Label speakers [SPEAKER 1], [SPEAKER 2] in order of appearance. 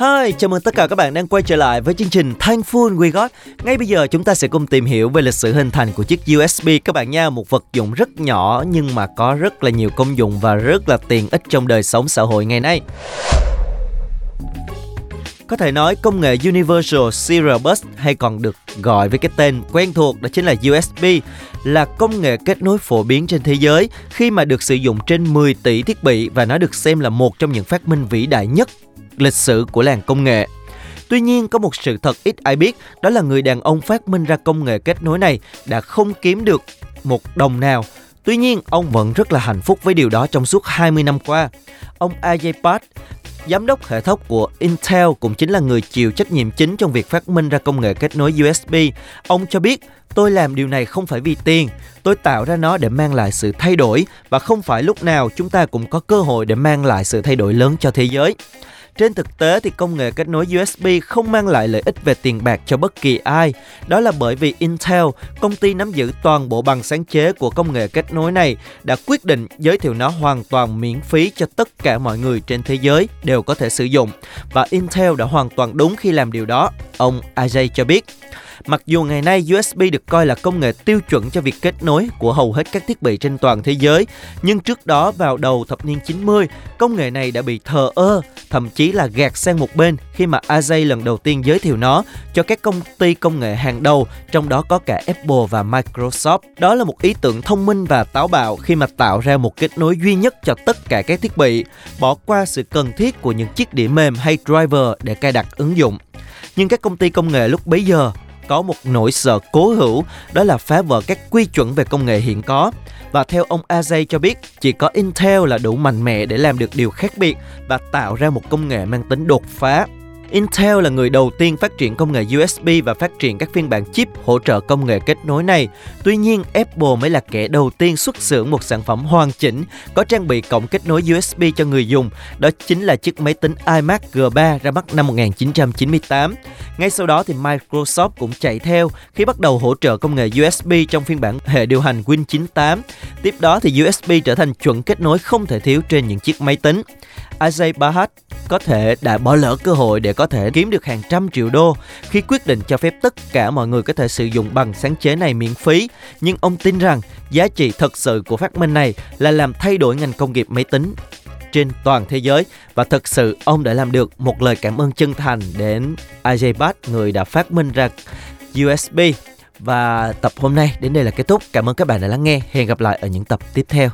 [SPEAKER 1] Hi, chào mừng tất cả các bạn đang quay trở lại với chương trình Thankful We Got. Ngay bây giờ chúng ta sẽ cùng tìm hiểu về lịch sử hình thành của chiếc USB các bạn nha. Một vật dụng rất nhỏ nhưng mà có rất là nhiều công dụng và rất là tiện ích trong đời sống xã hội ngày nay. Có thể nói công nghệ Universal Serial Bus hay còn được gọi với cái tên quen thuộc đó chính là USB là công nghệ kết nối phổ biến trên thế giới khi mà được sử dụng trên 10 tỷ thiết bị và nó được xem là một trong những phát minh vĩ đại nhất lịch sử của làng công nghệ. Tuy nhiên có một sự thật ít ai biết, đó là người đàn ông phát minh ra công nghệ kết nối này đã không kiếm được một đồng nào. Tuy nhiên, ông vẫn rất là hạnh phúc với điều đó trong suốt 20 năm qua. Ông Ajay Pat, giám đốc hệ thống của Intel cũng chính là người chịu trách nhiệm chính trong việc phát minh ra công nghệ kết nối USB. Ông cho biết, tôi làm điều này không phải vì tiền, tôi tạo ra nó để mang lại sự thay đổi và không phải lúc nào chúng ta cũng có cơ hội để mang lại sự thay đổi lớn cho thế giới. Trên thực tế thì công nghệ kết nối USB không mang lại lợi ích về tiền bạc cho bất kỳ ai. Đó là bởi vì Intel, công ty nắm giữ toàn bộ bằng sáng chế của công nghệ kết nối này, đã quyết định giới thiệu nó hoàn toàn miễn phí cho tất cả mọi người trên thế giới đều có thể sử dụng. Và Intel đã hoàn toàn đúng khi làm điều đó, ông Ajay cho biết. Mặc dù ngày nay USB được coi là công nghệ tiêu chuẩn cho việc kết nối của hầu hết các thiết bị trên toàn thế giới, nhưng trước đó vào đầu thập niên 90, công nghệ này đã bị thờ ơ, thậm chí là gạt sang một bên khi mà Ajay lần đầu tiên giới thiệu nó cho các công ty công nghệ hàng đầu, trong đó có cả Apple và Microsoft. Đó là một ý tưởng thông minh và táo bạo khi mà tạo ra một kết nối duy nhất cho tất cả các thiết bị, bỏ qua sự cần thiết của những chiếc đĩa mềm hay driver để cài đặt ứng dụng. Nhưng các công ty công nghệ lúc bấy giờ có một nỗi sợ cố hữu đó là phá vỡ các quy chuẩn về công nghệ hiện có. Và theo ông Ajay cho biết, chỉ có Intel là đủ mạnh mẽ để làm được điều khác biệt và tạo ra một công nghệ mang tính đột phá Intel là người đầu tiên phát triển công nghệ USB và phát triển các phiên bản chip hỗ trợ công nghệ kết nối này. Tuy nhiên, Apple mới là kẻ đầu tiên xuất xưởng một sản phẩm hoàn chỉnh có trang bị cổng kết nối USB cho người dùng. Đó chính là chiếc máy tính iMac G3 ra mắt năm 1998. Ngay sau đó thì Microsoft cũng chạy theo khi bắt đầu hỗ trợ công nghệ USB trong phiên bản hệ điều hành Win 98. Tiếp đó thì USB trở thành chuẩn kết nối không thể thiếu trên những chiếc máy tính. Ajay Bhatt có thể đã bỏ lỡ cơ hội để có thể kiếm được hàng trăm triệu đô khi quyết định cho phép tất cả mọi người có thể sử dụng bằng sáng chế này miễn phí. Nhưng ông tin rằng giá trị thật sự của phát minh này là làm thay đổi ngành công nghiệp máy tính trên toàn thế giới và thật sự, ông đã làm được một lời cảm ơn chân thành đến Ajay Bhatt người đã phát minh ra USB và tập hôm nay đến đây là kết thúc. Cảm ơn các bạn đã lắng nghe. Hẹn gặp lại ở những tập tiếp theo.